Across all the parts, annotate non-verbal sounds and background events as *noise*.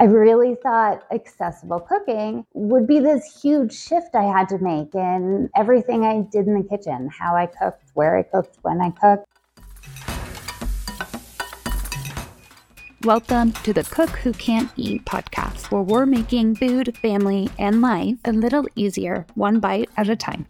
I really thought accessible cooking would be this huge shift I had to make in everything I did in the kitchen how I cooked, where I cooked, when I cooked. Welcome to the Cook Who Can't Eat podcast, where we're making food, family, and life a little easier, one bite at a time.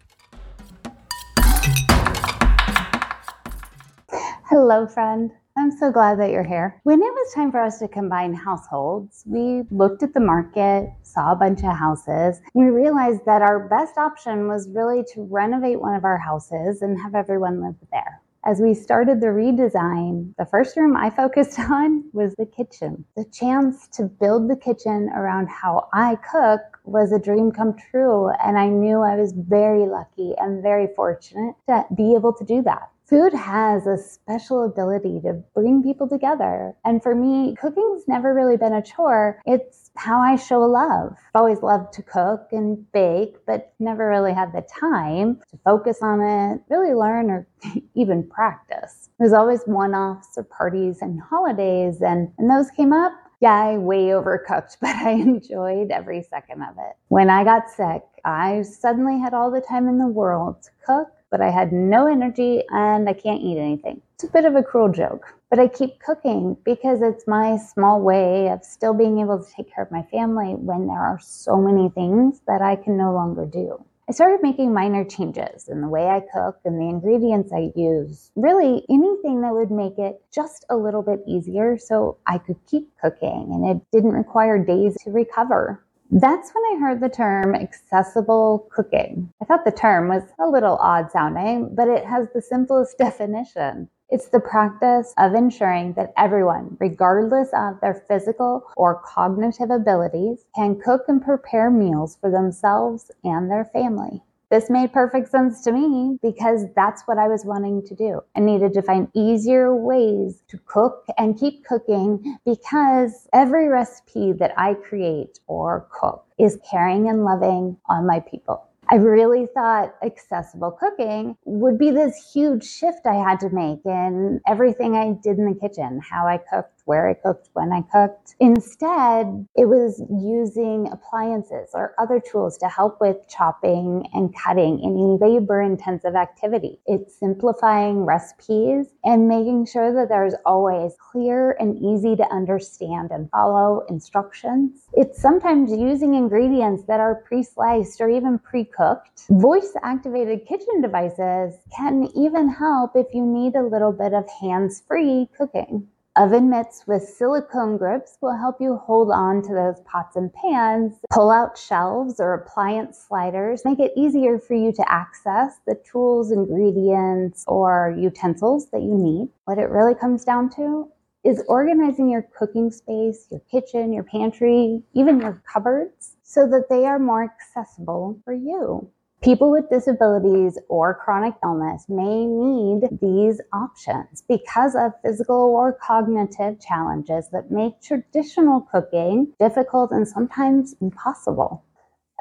Hello, friend. I'm so glad that you're here. When it was time for us to combine households, we looked at the market, saw a bunch of houses. We realized that our best option was really to renovate one of our houses and have everyone live there. As we started the redesign, the first room I focused *laughs* on was the kitchen. The chance to build the kitchen around how I cook was a dream come true, and I knew I was very lucky and very fortunate to be able to do that food has a special ability to bring people together. And for me, cooking's never really been a chore. It's how I show love. I've always loved to cook and bake, but never really had the time to focus on it, really learn or *laughs* even practice. There's always one offs or parties and holidays, and, and those came up. Yeah, I way overcooked, *laughs* but I enjoyed every second of it. When I got sick, I suddenly had all the time in the world to cook but I had no energy and I can't eat anything. It's a bit of a cruel joke, but I keep cooking because it's my small way of still being able to take care of my family when there are so many things that I can no longer do. I started making minor changes in the way I cook and the ingredients I use. Really, anything that would make it just a little bit easier so I could keep cooking and it didn't require days to recover. That's when I heard the term accessible cooking. I thought the term was a little odd sounding, but it has the simplest *laughs* definition. It's the practice of ensuring that everyone, regardless of their physical or cognitive abilities, can cook and prepare meals for themselves and their family. This made perfect sense to me because that's what I was wanting to do. I needed to find easier ways to cook and keep cooking because every recipe that I create or cook is caring and loving on my people. I really thought accessible cooking would be this huge shift I had to make in everything I did in the kitchen, how I cooked, where I cooked, when I cooked. Instead, it was using appliances or other tools to help with chopping and cutting any labor intensive activity. It's simplifying recipes and making sure that there's always clear and easy to understand and follow instructions. It's sometimes using ingredients that are pre sliced or even pre cooked. Voice activated kitchen devices can even help if you need a little bit of hands free cooking. Oven mitts with silicone grips will help you hold on to those pots and pans. Pull out shelves or appliance sliders make it easier for you to access the tools, ingredients, or utensils that you need. What it really comes down to is organizing your cooking space, your kitchen, your pantry, even your cupboards so that they are more accessible for you. People with disabilities or chronic illness may need these options because of physical or cognitive challenges that make traditional cooking difficult and sometimes impossible.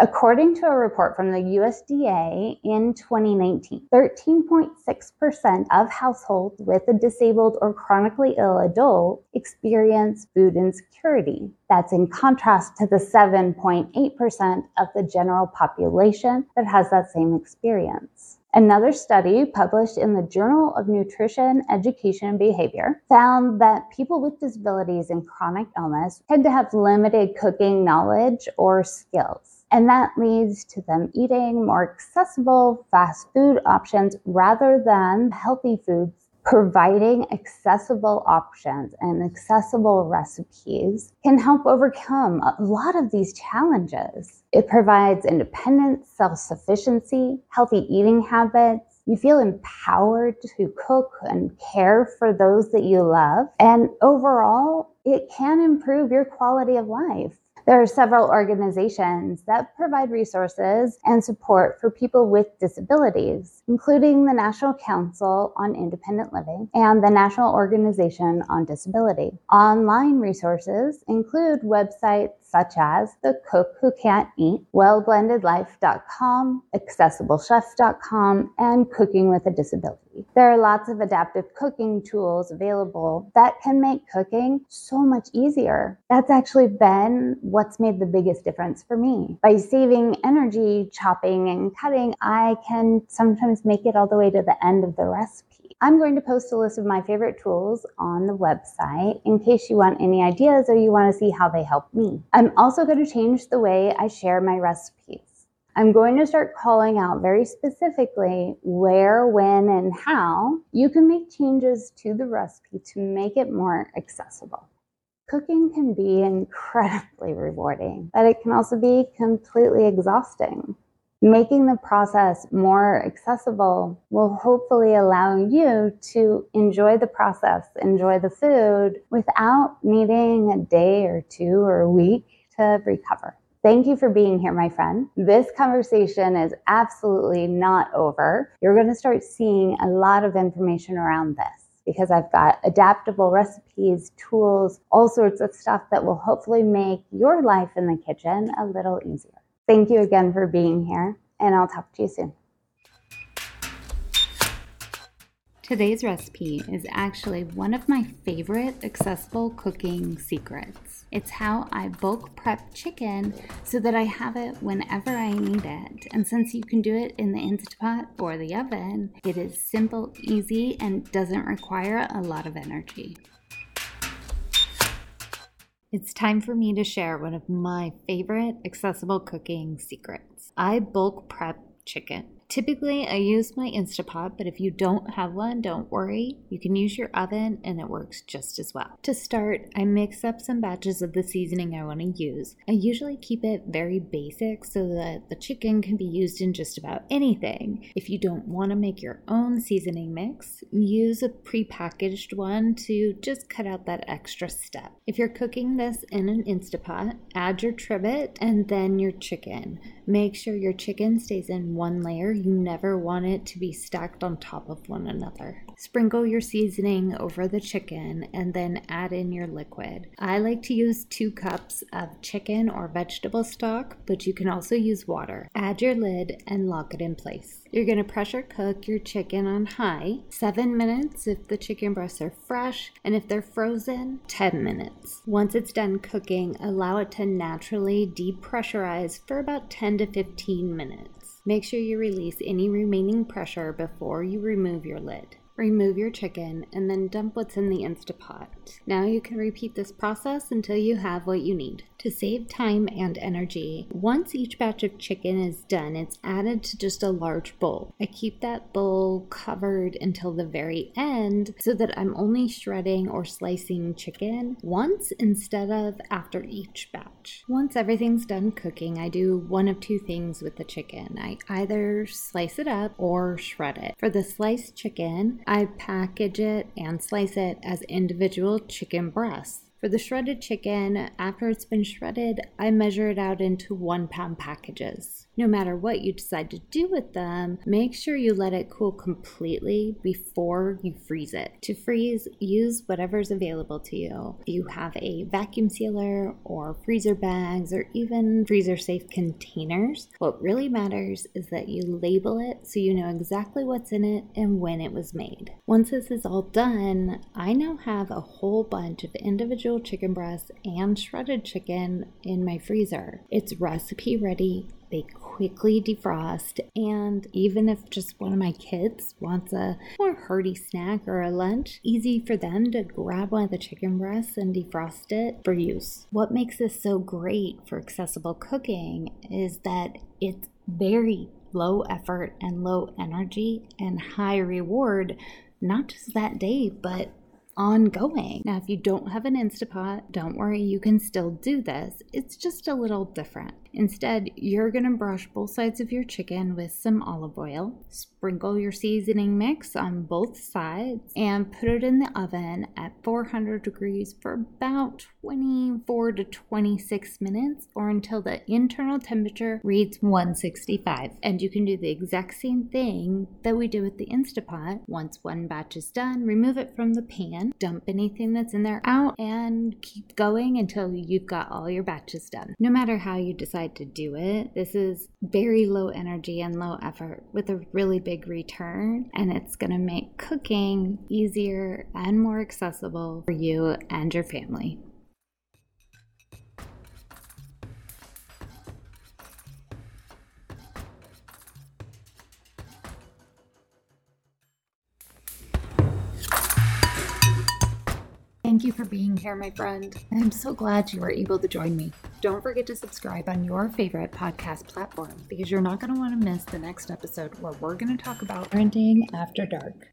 According to a report from the USDA in 2019, 13.6% of households with a disabled or chronically ill adult experience food insecurity. That's in contrast to the 7.8% of the general population that has that same experience. Another study published in the Journal of Nutrition, Education, and Behavior found that people with disabilities and chronic illness tend to have limited cooking knowledge or skills. And that leads to them eating more accessible fast food options rather than healthy foods. Providing accessible options and accessible recipes can help overcome a lot of these challenges. It provides independence, self sufficiency, healthy eating habits, you feel empowered to cook and care for those that you love. And overall, it can improve your quality of life. There are several organizations that provide resources and support for people with disabilities, including the National Council on Independent Living and the National Organization on Disability. Online resources include websites such as The Cook Who Can't Eat, WellBlendedLife.com, AccessibleChef.com, and Cooking with a Disability. There are lots of adaptive cooking tools available that can make cooking so much easier. That's actually been what's made the biggest difference for me. By saving energy chopping and cutting, I can sometimes make it all the way to the end of the recipe. I'm going to post a list of my favorite tools on the website in case you want any ideas or you want to see how they help me. I'm also going to change the way I share my recipes. I'm going to start calling out very specifically where, when, and how you can make changes to the recipe to make it more accessible. Cooking can be incredibly rewarding, but it can also be completely exhausting. Making the process more accessible will hopefully allow you to enjoy the process, enjoy the food without needing a day or two or a week to recover. Thank you for being here, my friend. This conversation is absolutely not over. You're going to start seeing a lot of information around this because I've got adaptable recipes, tools, all sorts of stuff that will hopefully make your life in the kitchen a little easier. Thank you again for being here, and I'll talk to you soon. Today's recipe is actually one of my favorite accessible cooking secrets. It's how I bulk prep chicken so that I have it whenever I need it. And since you can do it in the Instapot or the oven, it is simple, easy, and doesn't require a lot of energy. It's time for me to share one of my favorite accessible cooking secrets. I bulk prep chicken. Typically, I use my Instapot, but if you don't have one, don't worry. You can use your oven and it works just as well. To start, I mix up some batches of the seasoning I want to use. I usually keep it very basic so that the chicken can be used in just about anything. If you don't want to make your own seasoning mix, use a prepackaged one to just cut out that extra step. If you're cooking this in an Instapot, add your trivet and then your chicken. Make sure your chicken stays in one layer you never want it to be stacked on top of one another. Sprinkle your seasoning over the chicken and then add in your liquid. I like to use two cups of chicken or vegetable stock, but you can also use water. Add your lid and lock it in place. You're going to pressure cook your chicken on high, 7 minutes if the chicken breasts are fresh, and if they're frozen, 10 minutes. Once it's done cooking, allow it to naturally depressurize for about 10 to 15 minutes. Make sure you release any remaining pressure before you remove your lid. Remove your chicken and then dump what's in the Instapot. Now you can repeat this process until you have what you need. To save time and energy, once each batch of chicken is done, it's added to just a large bowl. I keep that bowl covered until the very end so that I'm only shredding or slicing chicken once instead of after each batch. Once everything's done cooking, I do one of two things with the chicken. I either slice it up or shred it. For the sliced chicken, I package it and slice it as individual chicken breasts. For the shredded chicken, after it's been shredded, I measure it out into one pound packages. No matter what you decide to do with them, make sure you let it cool completely before you freeze it. To freeze, use whatever's available to you. If you have a vacuum sealer or freezer bags or even freezer safe containers, what really matters is that you label it so you know exactly what's in it and when it was made. Once this is all done, I now have a whole bunch of individual chicken breasts and shredded chicken in my freezer. It's recipe ready they quickly defrost, and even if just one of my kids wants a more hearty snack or a lunch, easy for them to grab one of the chicken breasts and defrost it for use. What makes this so great for accessible cooking is that it's very low effort and low energy and high reward, not just that day, but ongoing. Now, if you don't have an Instapot, don't worry, you can still do this. It's just a little different. Instead, you're going to brush both sides of your chicken with some olive oil, sprinkle your seasoning mix on both sides, and put it in the oven at 400 degrees for about 24 to 26 minutes or until the internal temperature reads 165. And you can do the exact same thing that we did with the Instapot. Once one batch is done, remove it from the pan, dump anything that's in there out, and keep going until you've got all your batches done. No matter how you decide decide to do it. This is very low energy and low effort with a really big return, and it's going to make cooking easier and more accessible for you and your family. Thank you for being here, my friend. I'm so glad you were able to join me. Don't forget to subscribe on your favorite podcast platform because you're not going to want to miss the next episode where we're going to talk about parenting after dark.